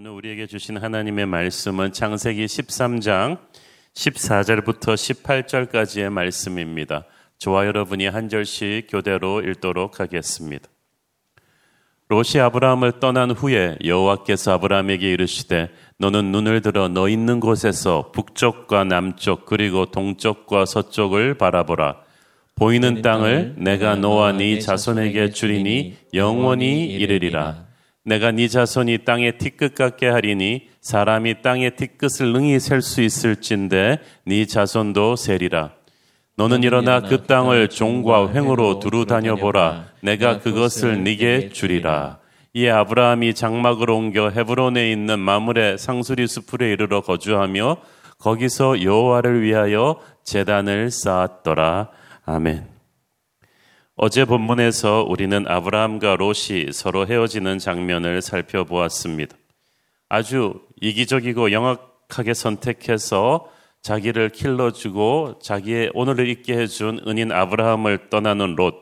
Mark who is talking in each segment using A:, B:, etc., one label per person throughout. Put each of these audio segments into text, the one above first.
A: 오늘 우리에게 주신 하나님의 말씀은 창세기 13장 14절부터 18절까지의 말씀입니다. 저와 여러분이 한 절씩 교대로 읽도록 하겠습니다. 롯이 아브라함을 떠난 후에 여호와께서 아브라함에게 이르시되 너는 눈을 들어 너 있는 곳에서 북쪽과 남쪽 그리고 동쪽과 서쪽을 바라보라 보이는 땅을 내가 너와 네 자손에게 주리니 영원히 이르리라 내가 네 자손이 땅의 티끝 같게 하리니 사람이 땅의 티끝을 능히 셀 수 있을진데 네 자손도 세리라. 너는 일어나 그 땅을 종과 횡으로 두루 다녀보라. 내가 그것을 네게 주리라. 이에 아브라함이 장막을 옮겨 헤브론에 있는 마물의 상수리 수풀에 이르러 거주하며 거기서 여호와를 위하여 제단을 쌓았더라. 아멘. 어제 본문에서 우리는 아브라함과 롯이 서로 헤어지는 장면을 살펴보았습니다. 아주 이기적이고 영악하게 선택해서 자기를 길러주고 자기의 오늘을 있게 해준 은인 아브라함을 떠나는 롯.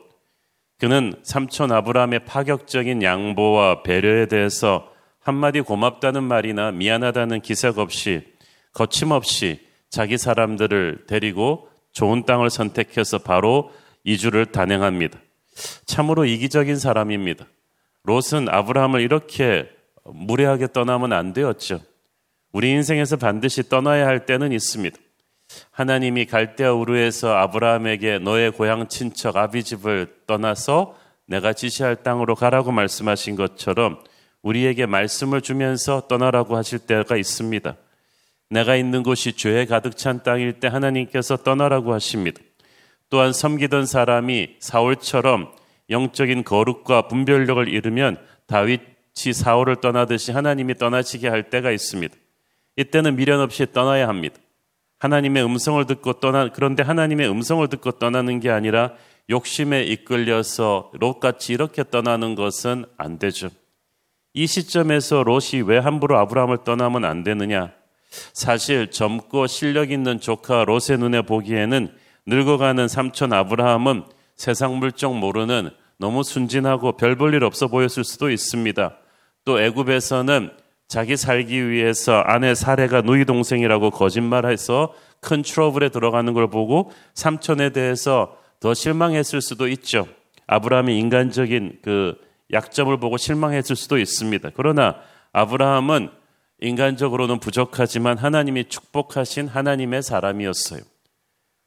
A: 그는 삼촌 아브라함의 파격적인 양보와 배려에 대해서 한마디 고맙다는 말이나 미안하다는 기색 없이 거침없이 자기 사람들을 데리고 좋은 땅을 선택해서 바로 이주를 단행합니다. 참으로 이기적인 사람입니다. 롯은 아브라함을 이렇게 무례하게 떠나면 안 되었죠. 우리 인생에서 반드시 떠나야 할 때는 있습니다. 하나님이 갈대아 우르에서 아브라함에게 너의 고향 친척 아비집을 떠나서 내가 지시할 땅으로 가라고 말씀하신 것처럼 우리에게 말씀을 주면서 떠나라고 하실 때가 있습니다. 내가 있는 곳이 죄에 가득 찬 땅일 때 하나님께서 떠나라고 하십니다. 또한 섬기던 사람이 사울처럼 영적인 거룩과 분별력을 잃으면 다윗이 사울을 떠나듯이 하나님이 떠나시게 할 때가 있습니다. 이때는 미련 없이 떠나야 합니다. 하나님의 음성을 듣고 떠나 그런데 하나님의 음성을 듣고 떠나는 게 아니라 욕심에 이끌려서 롯같이 이렇게 떠나는 것은 안 되죠. 이 시점에서 롯이 왜 함부로 아브라함을 떠나면 안 되느냐? 사실 젊고 실력 있는 조카 롯의 눈에 보기에는 늙어가는 삼촌 아브라함은 세상 물정 모르는 너무 순진하고 별 볼 일 없어 보였을 수도 있습니다. 또 애굽에서는 자기 살기 위해서 아내 사례가 누이 동생이라고 거짓말해서 큰 트러블에 들어가는 걸 보고 삼촌에 대해서 더 실망했을 수도 있죠. 아브라함이 인간적인 그 약점을 보고 실망했을 수도 있습니다. 그러나 아브라함은 인간적으로는 부족하지만 하나님이 축복하신 하나님의 사람이었어요.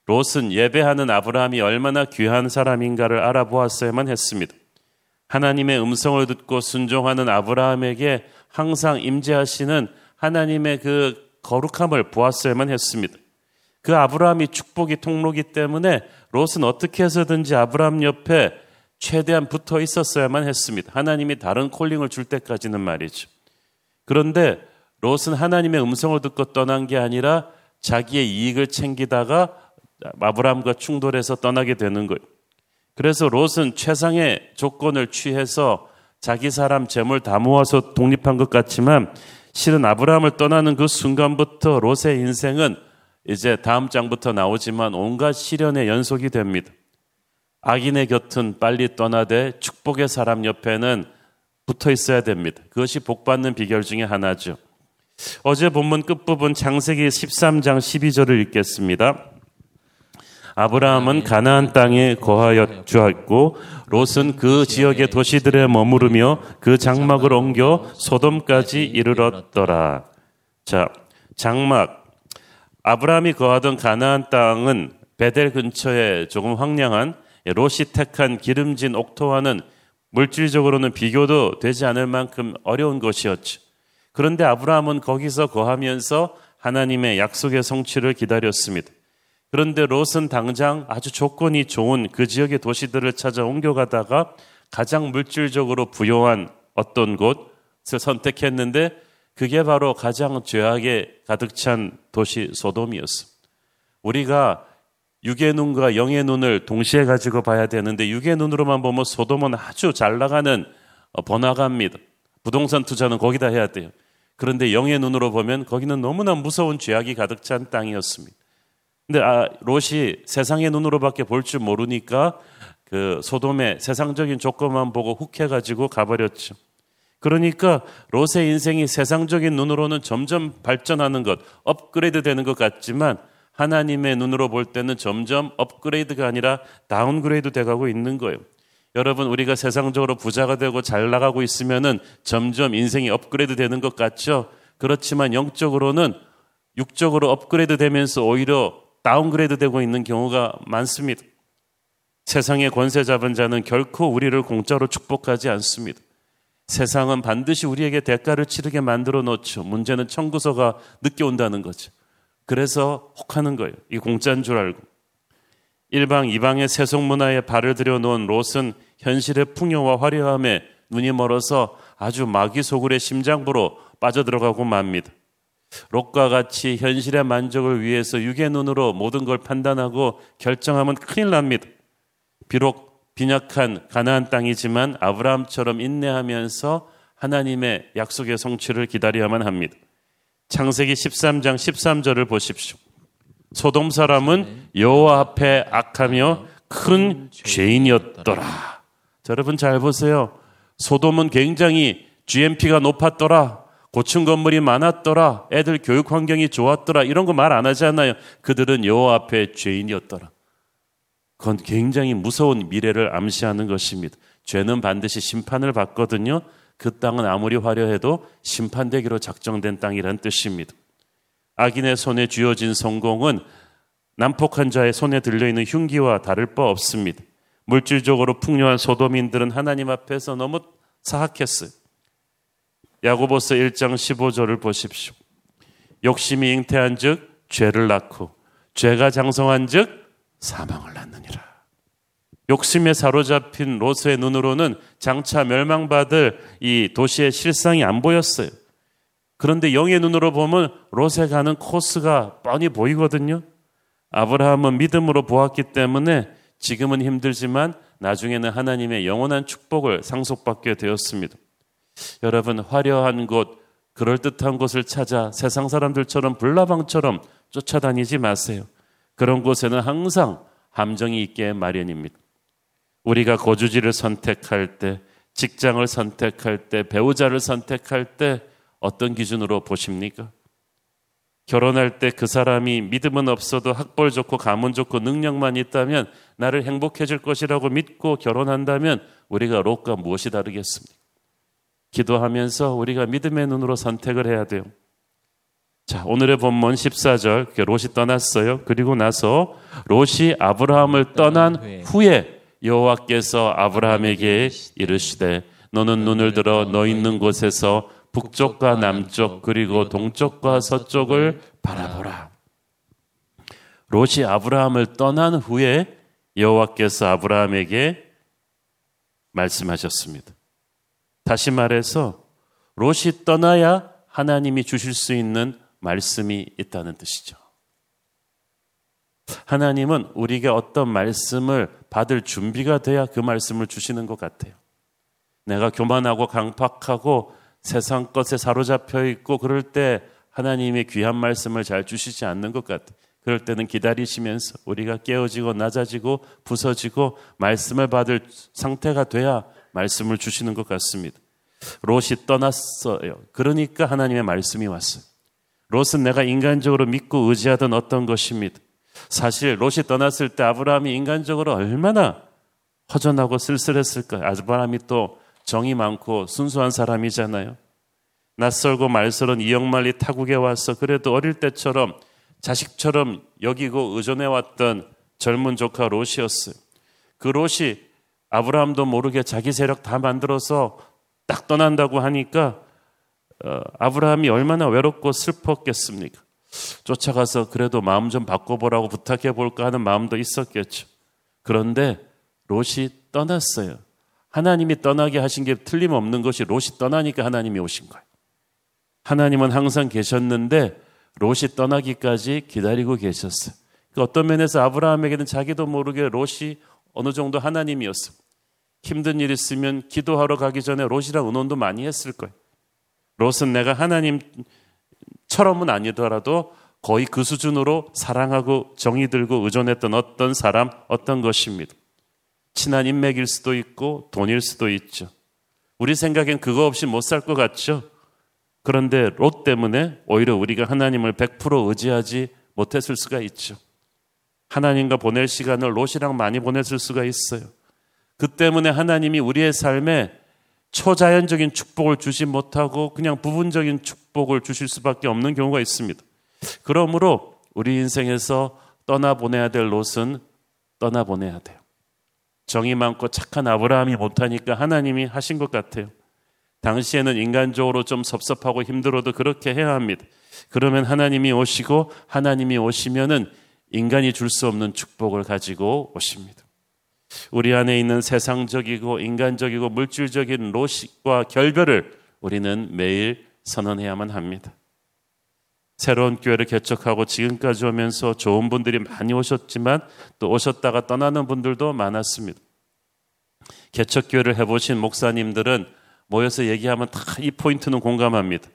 A: 롯은 예배하는 아브라함이 얼마나 귀한 사람인가를 알아보았어야만 했습니다. 하나님의 음성을 듣고 순종하는 아브라함에게 항상 임재하시는 하나님의 그 거룩함을 보았어야만 했습니다. 그 아브라함이 축복이 통로기 때문에 롯은 어떻게 해서든지 아브라함 옆에 최대한 붙어 있었어야만 했습니다. 하나님이 다른 콜링을 줄 때까지는 말이죠. 그런데 롯은 하나님의 음성을 듣고 떠난 게 아니라 자기의 이익을 챙기다가 아브라함과 충돌해서 떠나게 되는 거예요. 그래서 롯은 최상의 조건을 취해서 자기 사람 재물 다 모아서 독립한 것 같지만 실은 아브라함을 떠나는 그 순간부터 롯의 인생은 이제 다음 장부터 나오지만 온갖 시련의 연속이 됩니다. 악인의 곁은 빨리 떠나되 축복의 사람 옆에는 붙어 있어야 됩니다. 그것이 복 받는 비결 중에 하나죠. 어제 본문 끝부분 창세기 13장 12절을 읽겠습니다. 아브라함은 가나안 땅에 거하여 주었고 롯은 그 지역의 도시들에 머무르며 그 장막을 옮겨 소돔까지 이르렀더라. 자, 장막 아브라함이 거하던 가나안 땅은 베델 근처에 조금 황량한 롯이 택한 기름진 옥토와는 물질적으로는 비교도 되지 않을 만큼 어려운 곳이었죠. 그런데 아브라함은 거기서 거하면서 하나님의 약속의 성취를 기다렸습니다. 그런데 롯은 당장 아주 조건이 좋은 그 지역의 도시들을 찾아 옮겨가다가 가장 물질적으로 부요한 어떤 곳을 선택했는데 그게 바로 가장 죄악에 가득 찬 도시 소돔이었어. 우리가 육의 눈과 영의 눈을 동시에 가지고 봐야 되는데 육의 눈으로만 보면 소돔은 아주 잘 나가는 번화가입니다. 부동산 투자는 거기다 해야 돼요. 그런데 영의 눈으로 보면 거기는 너무나 무서운 죄악이 가득 찬 땅이었습니다. 근데 아, 롯이 세상의 눈으로밖에 볼 줄 모르니까 그 소돔의 세상적인 조건만 보고 훅 해가지고 가버렸죠. 그러니까 롯의 인생이 세상적인 눈으로는 점점 발전하는 것, 업그레이드 되는 것 같지만 하나님의 눈으로 볼 때는 점점 업그레이드가 아니라 downgrade 돼가고 있는 거예요. 여러분, 우리가 세상적으로 부자가 되고 잘 나가고 있으면은 점점 인생이 업그레이드 되는 것 같죠? 그렇지만 영적으로는 육적으로 업그레이드 되면서 오히려 downgrade 되고 있는 경우가 많습니다. 세상의 권세 잡은 자는 결코 우리를 공짜로 축복하지 않습니다. 세상은 반드시 우리에게 대가를 치르게 만들어 놓죠. 문제는 청구서가 늦게 온다는 거죠. 그래서 혹하는 거예요. 이 공짜인 줄 알고. 일방 이방의 세속 문화에 발을 들여놓은 롯은 현실의 풍요와 화려함에 눈이 멀어서 아주 마귀 소굴의 심장부로 빠져들어가고 맙니다. 롯과 같이 현실의 만족을 위해서 육의 눈으로 모든 걸 판단하고 결정하면 큰일 납니다. 비록 빈약한 가나안 땅이지만 아브라함처럼 인내하면서 하나님의 약속의 성취를 기다려야만 합니다. 창세기 13장 13절을 보십시오. 소돔 사람은 여호와 앞에 악하며 큰 죄인이었더라. 자, 여러분 잘 보세요. 소돔은 굉장히 GMP가 높았더라. 고층 건물이 많았더라. 애들 교육 환경이 좋았더라. 이런 거 말 안 하잖아요. 그들은 여호와 앞에 죄인이었더라. 그건 굉장히 무서운 미래를 암시하는 것입니다. 죄는 반드시 심판을 받거든요. 그 땅은 아무리 화려해도 심판되기로 작정된 땅이란 뜻입니다. 악인의 손에 쥐어진 성공은 난폭한 자의 손에 들려있는 흉기와 다를 바 없습니다. 물질적으로 풍요한 소도민들은 하나님 앞에서 너무 사악했어요. 야고보서 1장 15절을 보십시오. 욕심이 잉태한 즉 죄를 낳고 죄가 장성한 즉 사망을 낳느니라. 욕심에 사로잡힌 롯의 눈으로는 장차 멸망받을 이 도시의 실상이 안 보였어요. 그런데 영의 눈으로 보면 롯에 가는 코스가 뻔히 보이거든요. 아브라함은 믿음으로 보았기 때문에 지금은 힘들지만 나중에는 하나님의 영원한 축복을 상속받게 되었습니다. 여러분, 화려한 곳, 그럴듯한 곳을 찾아 세상 사람들처럼 불나방처럼 쫓아다니지 마세요. 그런 곳에는 항상 함정이 있게 마련입니다. 우리가 거주지를 선택할 때, 직장을 선택할 때, 배우자를 선택할 때 어떤 기준으로 보십니까? 결혼할 때 그 사람이 믿음은 없어도 학벌 좋고 가문 좋고 능력만 있다면 나를 행복해질 것이라고 믿고 결혼한다면 우리가 롯과 무엇이 다르겠습니까? 기도하면서 우리가 믿음의 눈으로 선택을 해야 돼요. 자, 오늘의 본문 14절, 롯이 떠났어요. 그리고 나서 롯이 아브라함을 떠난 후에 여호와께서 아브라함에게 이르시되 너는 눈을 들어 너 있는 곳에서 북쪽과 남쪽 그리고 동쪽과 서쪽을 바라보라. 롯이 아브라함을 떠난 후에 여호와께서 아브라함에게 말씀하셨습니다. 다시 말해서 롯이 떠나야 하나님이 주실 수 있는 말씀이 있다는 뜻이죠. 하나님은 우리에게 어떤 말씀을 받을 준비가 돼야 그 말씀을 주시는 것 같아요. 내가 교만하고 강팍하고 세상 것에 사로잡혀 있고 그럴 때 하나님의 귀한 말씀을 잘 주시지 않는 것 같아요. 그럴 때는 기다리시면서 우리가 깨어지고 낮아지고 부서지고 말씀을 받을 상태가 돼야 말씀을 주시는 것 같습니다. 롯이 떠났어요. 그러니까 하나님의 말씀이 왔어요. 롯은 내가 인간적으로 믿고 의지하던 어떤 것입니다. 사실 롯이 떠났을 때 아브라함이 인간적으로 얼마나 허전하고 쓸쓸했을까. 아브라함이 또 정이 많고 순수한 사람이잖아요. 낯설고 말설은 이영만리 타국에 와서 그래도 어릴 때처럼 자식처럼 여기고 의존해왔던 젊은 조카 롯이었어요. 그 롯이 아브라함도 모르게 자기 세력 다 만들어서 딱 떠난다고 하니까 어, 아브라함이 얼마나 외롭고 슬펐겠습니까? 쫓아가서 그래도 마음 좀 바꿔보라고 부탁해 볼까 하는 마음도 있었겠죠. 그런데 롯이 떠났어요. 하나님이 떠나게 하신 게 틀림없는 것이 롯이 떠나니까 하나님이 오신 거예요. 하나님은 항상 계셨는데 롯이 떠나기까지 기다리고 계셨어요. 그 어떤 면에서 아브라함에게는 자기도 모르게 롯이 어느 정도 하나님이었어. 힘든 일 있으면 기도하러 가기 전에 롯이랑 의논도 많이 했을 거예요. 롯은 내가 하나님처럼은 아니더라도 거의 그 수준으로 사랑하고 정이 들고 의존했던 어떤 사람, 어떤 것입니다. 친한 인맥일 수도 있고 돈일 수도 있죠. 우리 생각엔 그거 없이 못 살 것 같죠? 그런데 롯 때문에 오히려 우리가 하나님을 100% 의지하지 못했을 수가 있죠. 하나님과 보낼 시간을 롯이랑 많이 보냈을 수가 있어요. 그 때문에 하나님이 우리의 삶에 초자연적인 축복을 주지 못하고 그냥 부분적인 축복을 주실 수밖에 없는 경우가 있습니다. 그러므로 우리 인생에서 떠나보내야 될 롯은 떠나보내야 돼요. 정이 많고 착한 아브라함이 못하니까 하나님이 하신 것 같아요. 당시에는 인간적으로 좀 섭섭하고 힘들어도 그렇게 해야 합니다. 그러면 하나님이 오시고 하나님이 오시면은 인간이 줄 수 없는 축복을 가지고 오십니다. 우리 안에 있는 세상적이고 인간적이고 물질적인 로식과 결별을 우리는 매일 선언해야만 합니다. 새로운 교회를 개척하고 지금까지 오면서 좋은 분들이 많이 오셨지만 또 오셨다가 떠나는 분들도 많았습니다. 개척교회를 해보신 목사님들은 모여서 얘기하면 다 이 포인트는 공감합니다.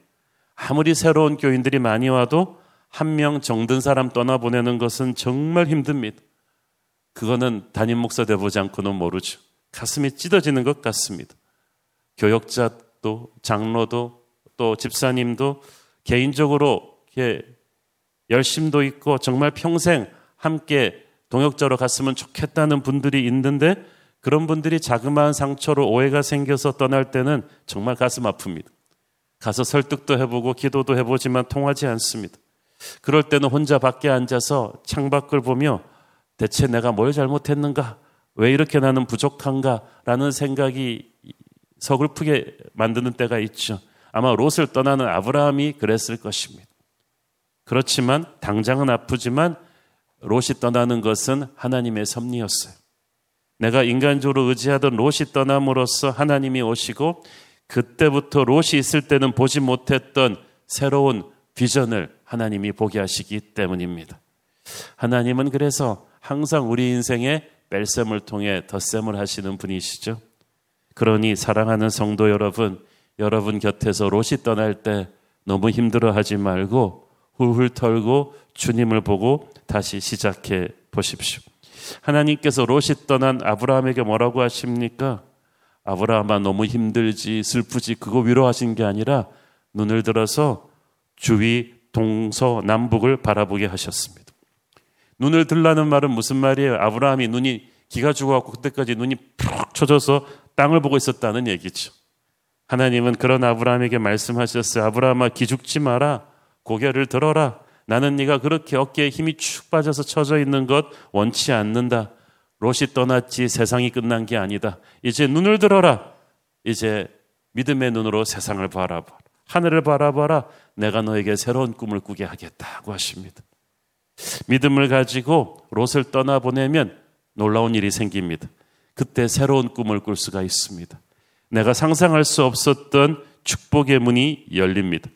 A: 아무리 새로운 교인들이 많이 와도 한 명 정든 사람 떠나보내는 것은 정말 힘듭니다. 그거는 담임 목사 돼보지 않고는 모르죠. 가슴이 찢어지는 것 같습니다. 교역자도 장로도 또 집사님도 개인적으로 예, 열심도 있고 정말 평생 함께 동역자로 갔으면 좋겠다는 분들이 있는데 그런 분들이 자그마한 상처로 오해가 생겨서 떠날 때는 정말 가슴 아픕니다. 가서 설득도 해보고 기도도 해보지만 통하지 않습니다. 그럴 때는 혼자 밖에 앉아서 창밖을 보며 대체 내가 뭘 잘못했는가? 왜 이렇게 나는 부족한가? 라는 생각이 서글프게 만드는 때가 있죠. 아마 롯을 떠나는 아브라함이 그랬을 것입니다. 그렇지만 당장은 아프지만 롯이 떠나는 것은 하나님의 섭리였어요. 내가 인간적으로 의지하던 롯이 떠남으로써 하나님이 오시고 그때부터 롯이 있을 때는 보지 못했던 새로운 비전을 하나님이 보게 하시기 때문입니다. 하나님은 그래서 항상 우리 인생에 뺄셈을 통해 덧셈을 하시는 분이시죠. 그러니 사랑하는 성도 여러분, 여러분 곁에서 롯이 떠날 때 너무 힘들어 하지 말고 훌훌 털고 주님을 보고 다시 시작해 보십시오. 하나님께서 롯이 떠난 아브라함에게 뭐라고 하십니까? 아브라함아 너무 힘들지 슬프지 그거 위로하신 게 아니라 눈을 들어서 주위 동서남북을 바라보게 하셨습니다. 눈을 들라는 말은 무슨 말이에요? 아브라함이 눈이 기가 죽어갖고 그때까지 눈이 푹 쳐져서 땅을 보고 있었다는 얘기죠. 하나님은 그런 아브라함에게 말씀하셨어요. 아브라함아 기죽지 마라. 고개를 들어라. 나는 네가 그렇게 어깨에 힘이 축 빠져서 처져 있는 것 원치 않는다. 롯이 떠났지 세상이 끝난 게 아니다. 이제 눈을 들어라. 이제 믿음의 눈으로 세상을 바라봐. 하늘을 바라봐라. 내가 너에게 새로운 꿈을 꾸게 하겠다고 하십니다. 믿음을 가지고 롯을 떠나보내면 놀라운 일이 생깁니다. 그때 새로운 꿈을 꿀 수가 있습니다. 내가 상상할 수 없었던 축복의 문이 열립니다.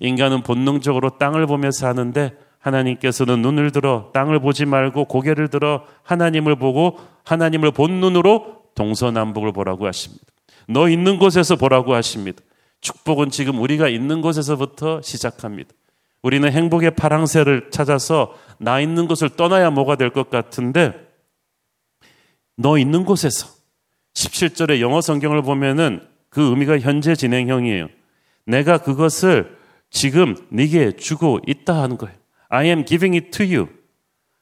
A: 인간은 본능적으로 땅을 보며 사는데 하나님께서는 눈을 들어 땅을 보지 말고 고개를 들어 하나님을 보고 하나님을 본 눈으로 동서남북을 보라고 하십니다. 너 있는 곳에서 보라고 하십니다. 축복은 지금 우리가 있는 곳에서부터 시작합니다. 우리는 행복의 파랑새를 찾아서 나 있는 곳을 떠나야 뭐가 될 것 같은데 너 있는 곳에서 17절의 영어 성경을 보면은 그 의미가 현재 진행형이에요. 내가 그것을 지금 네게 주고 있다 하는 거예요. I am giving it to you.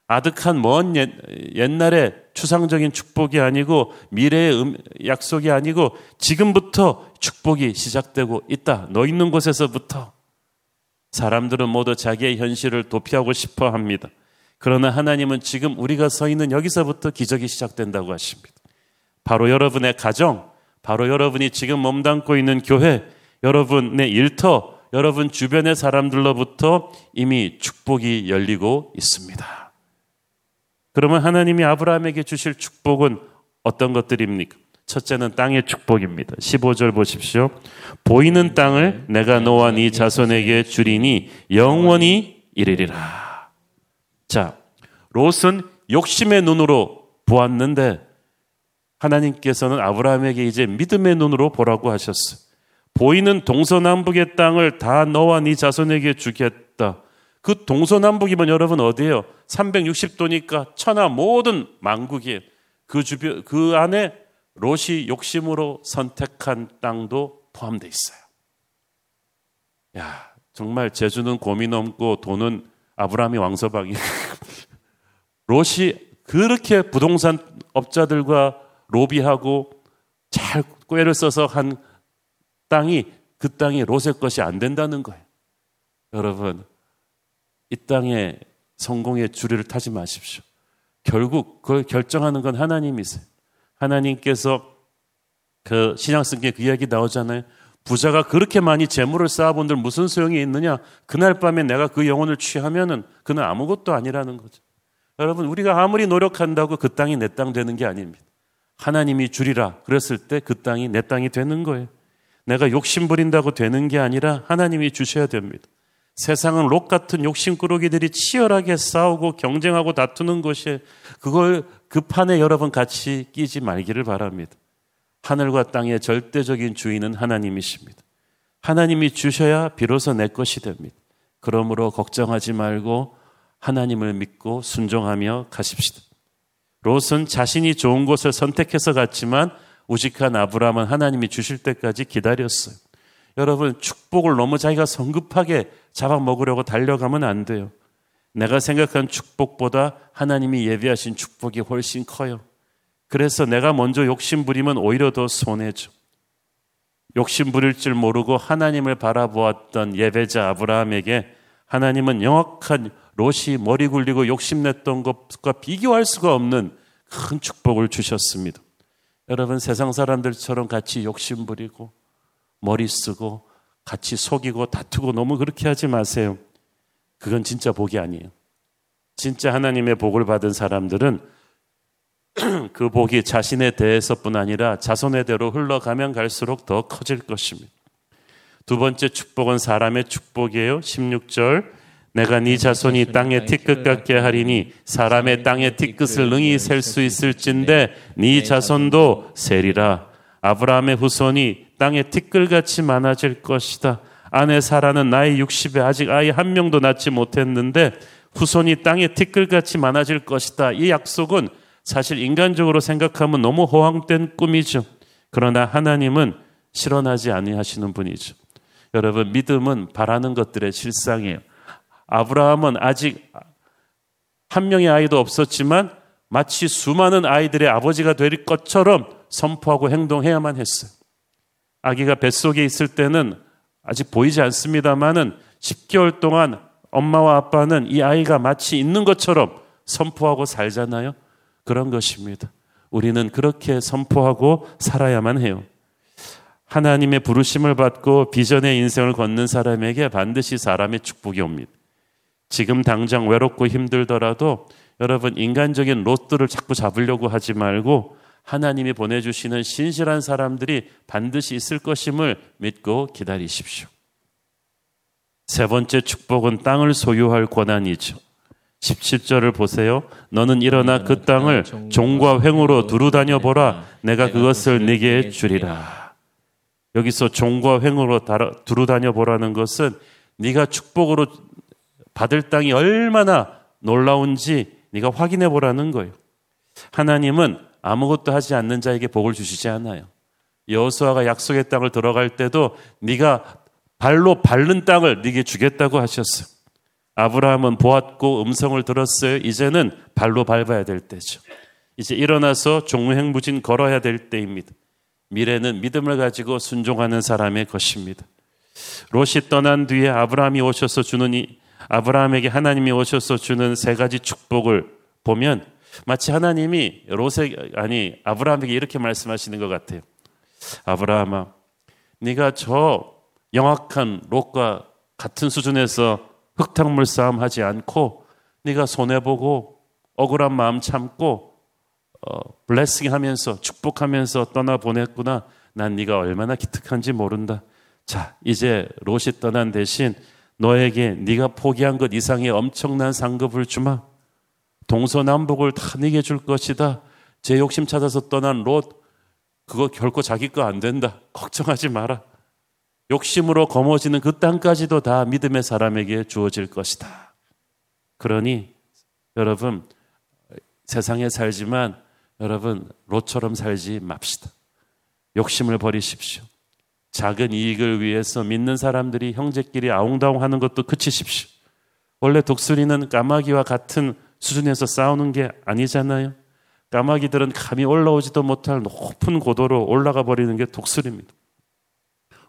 A: 아득한 먼 옛, 옛날의 추상적인 축복이 아니고 미래의 음, 약속이 아니고 지금부터 축복이 시작되고 있다. 너 있는 곳에서부터 사람들은 모두 자기의 현실을 도피하고 싶어 합니다. 그러나 하나님은 지금 우리가 서 있는 여기서부터 기적이 시작된다고 하십니다. 바로 여러분의 가정, 바로 여러분이 지금 몸담고 있는 교회, 여러분의 일터, 여러분 주변의 사람들로부터 이미 축복이 열리고 있습니다. 그러면 하나님이 아브라함에게 주실 축복은 어떤 것들입니까? 첫째는 땅의 축복입니다. 15절 보십시오. 보이는 땅을 내가 너와 네 자손에게 주리니 영원히 이르리라. 자, 롯은 욕심의 눈으로 보았는데 하나님께서는 아브라함에게 이제 믿음의 눈으로 보라고 하셨어요. 보이는 동서남북의 땅을 다 너와 네 자손에게 주겠다. 그 동서남북이면 여러분 어디예요? 360도니까 천하 모든 만국이에요. 그 주변 그 안에 롯이 욕심으로 선택한 땅도 포함되어 있어요. 야, 정말 제주는 고민 없고 돈은 아브라함이 왕서방이. 롯이 그렇게 부동산 업자들과 로비하고 잘 꾀를 써서 한 땅이 그 땅이 롯의 것이 안 된다는 거예요. 여러분, 이 땅에 성공의 주리를 타지 마십시오. 결국 그걸 결정하는 건 하나님이세요. 하나님께서 그 신앙성경에 그 이야기 나오잖아요. 부자가 그렇게 많이 재물을 쌓아본들 무슨 소용이 있느냐? 그날 밤에 내가 그 영혼을 취하면은 그는 아무것도 아니라는 거죠. 여러분, 우리가 아무리 노력한다고 그 땅이 내 땅 되는 게 아닙니다. 하나님이 주리라 그랬을 때 그 땅이 내 땅이 되는 거예요. 내가 욕심 부린다고 되는 게 아니라 하나님이 주셔야 됩니다. 세상은 록 같은 욕심꾸러기들이 치열하게 싸우고 경쟁하고 다투는 것이 그걸 그 판에 여러분 같이 끼지 말기를 바랍니다. 하늘과 땅의 절대적인 주인은 하나님이십니다. 하나님이 주셔야 비로소 내 것이 됩니다. 그러므로 걱정하지 말고 하나님을 믿고 순종하며 가십시다. 롯은 자신이 좋은 곳을 선택해서 갔지만 우직한 아브라함은 하나님이 주실 때까지 기다렸어요. 여러분 축복을 너무 자기가 성급하게 잡아먹으려고 달려가면 안 돼요. 내가 생각한 축복보다 하나님이 예비하신 축복이 훨씬 커요. 그래서 내가 먼저 욕심 부리면 오히려 더 손해죠. 욕심 부릴 줄 모르고 하나님을 바라보았던 예배자 아브라함에게 하나님은 영악한 롯이 머리 굴리고 욕심냈던 것과 비교할 수가 없는 큰 축복을 주셨습니다. 여러분 세상 사람들처럼 같이 욕심 부리고 머리 쓰고 같이 속이고 다투고 너무 그렇게 하지 마세요. 그건 진짜 복이 아니에요. 진짜 하나님의 복을 받은 사람들은 그 복이 자신에 대해서뿐 아니라 자손의 대로 흘러가면 갈수록 더 커질 것입니다. 두 번째 축복은 사람의 축복이에요. 16절 내가 네 자손이 땅의 티끌 같게 하리니 사람의 땅의 티끌을 능히 셀 수 있을진데 네 자손도 세리라. 아브라함의 후손이 땅의 티끌같이 많아질 것이다. 아내 사라는 나이 60에 아직 아이 한 명도 낳지 못했는데 후손이 땅의 티끌같이 많아질 것이다. 이 약속은 사실 인간적으로 생각하면 너무 호황된 꿈이죠. 그러나 하나님은 실현하지 아니하시는 분이죠. 여러분 믿음은 바라는 것들의 실상이에요. 아브라함은 아직 한 명의 아이도 없었지만 마치 수많은 아이들의 아버지가 될 것처럼 선포하고 행동해야만 했어요. 아기가 뱃속에 있을 때는 아직 보이지 않습니다만은 10개월 동안 엄마와 아빠는 이 아이가 마치 있는 것처럼 선포하고 살잖아요. 그런 것입니다. 우리는 그렇게 선포하고 살아야만 해요. 하나님의 부르심을 받고 비전의 인생을 걷는 사람에게 반드시 사람의 축복이 옵니다. 지금 당장 외롭고 힘들더라도 여러분 인간적인 로또를 자꾸 잡으려고 하지 말고 하나님이 보내주시는 신실한 사람들이 반드시 있을 것임을 믿고 기다리십시오. 세 번째 축복은 땅을 소유할 권한이죠. 17절을 보세요. 너는 일어나 그 땅을 종과 횡으로 두루 다녀 보라. 내가 그것을 네게 주리라. 여기서 종과 횡으로 두루 다녀 보라는 것은 네가 축복으로 받을 땅이 얼마나 놀라운지 네가 확인해 보라는 거예요. 하나님은 아무것도 하지 않는 자에게 복을 주시지 않아요. 여호수아가 약속의 땅을 들어갈 때도 네가 발로 밟는 땅을 네게 주겠다고 하셨어요. 아브라함은 보았고 음성을 들었어요. 이제는 발로 밟아야 될 때죠. 이제 일어나서 종무행무진 걸어야 될 때입니다. 미래는 믿음을 가지고 순종하는 사람의 것입니다. 롯이 떠난 뒤에 아브라함이 오셔서 주는 이 아브라함에게 하나님이 오셔서 주는 세 가지 축복을 보면 마치 하나님이 롯에 아니 아브라함에게 이렇게 말씀하시는 것 같아요. 아브라함아, 네가 저 영악한 롯과 같은 수준에서 흙탕물 싸움 하지 않고 네가 손해 보고 억울한 마음 참고 어, 블레싱 하면서 축복하면서 떠나 보냈구나. 난 네가 얼마나 기특한지 모른다. 자, 이제 롯이 떠난 대신 너에게 네가 포기한 것 이상의 엄청난 상급을 주마. 동서남북을 다 네게 줄 것이다. 제 욕심 찾아서 떠난 롯 그거 결코 자기 거 안 된다. 걱정하지 마라. 욕심으로 거머쥐는 그 땅까지도 다 믿음의 사람에게 주어질 것이다. 그러니 여러분 세상에 살지만 여러분 롯처럼 살지 맙시다. 욕심을 버리십시오. 작은 이익을 위해서 믿는 사람들이 형제끼리 아웅다웅 하는 것도 그치십시오. 원래 독수리는 까마귀와 같은 수준에서 싸우는 게 아니잖아요. 까마귀들은 감히 올라오지도 못할 높은 고도로 올라가 버리는 게 독수리입니다.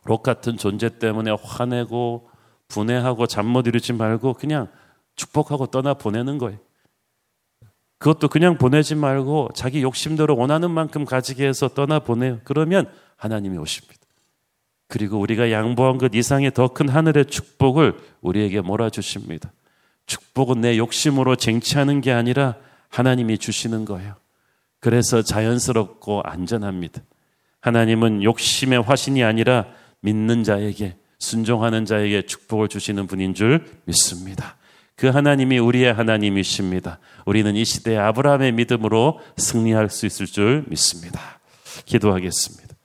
A: 록 같은 존재 때문에 화내고 분해하고 잠 못 이루지 말고 그냥 축복하고 떠나 보내는 거예요. 그것도 그냥 보내지 말고 자기 욕심대로 원하는 만큼 가지게 해서 떠나 보내요. 그러면 하나님이 오십니다. 그리고 우리가 양보한 것 이상의 더 큰 하늘의 축복을 우리에게 몰아주십니다. 축복은 내 욕심으로 쟁취하는 게 아니라 하나님이 주시는 거예요. 그래서 자연스럽고 안전합니다. 하나님은 욕심의 화신이 아니라 믿는 자에게, 순종하는 자에게 축복을 주시는 분인 줄 믿습니다. 그 하나님이 우리의 하나님이십니다. 우리는 이 시대의 아브라함의 믿음으로 승리할 수 있을 줄 믿습니다. 기도하겠습니다.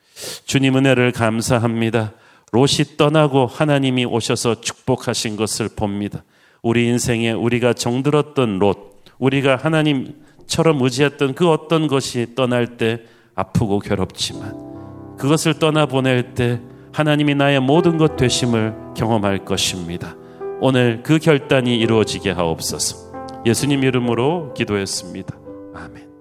A: 주님 은혜를 감사합니다. 롯이 떠나고 하나님이 오셔서 축복하신 것을 봅니다. 우리 인생에 우리가 정들었던 롯, 우리가 하나님처럼 의지했던 그 어떤 것이 떠날 때 아프고 괴롭지만 그것을 떠나보낼 때 하나님이 나의 모든 것 되심을 경험할 것입니다. 오늘 그 결단이 이루어지게 하옵소서. 예수님 이름으로 기도했습니다. 아멘.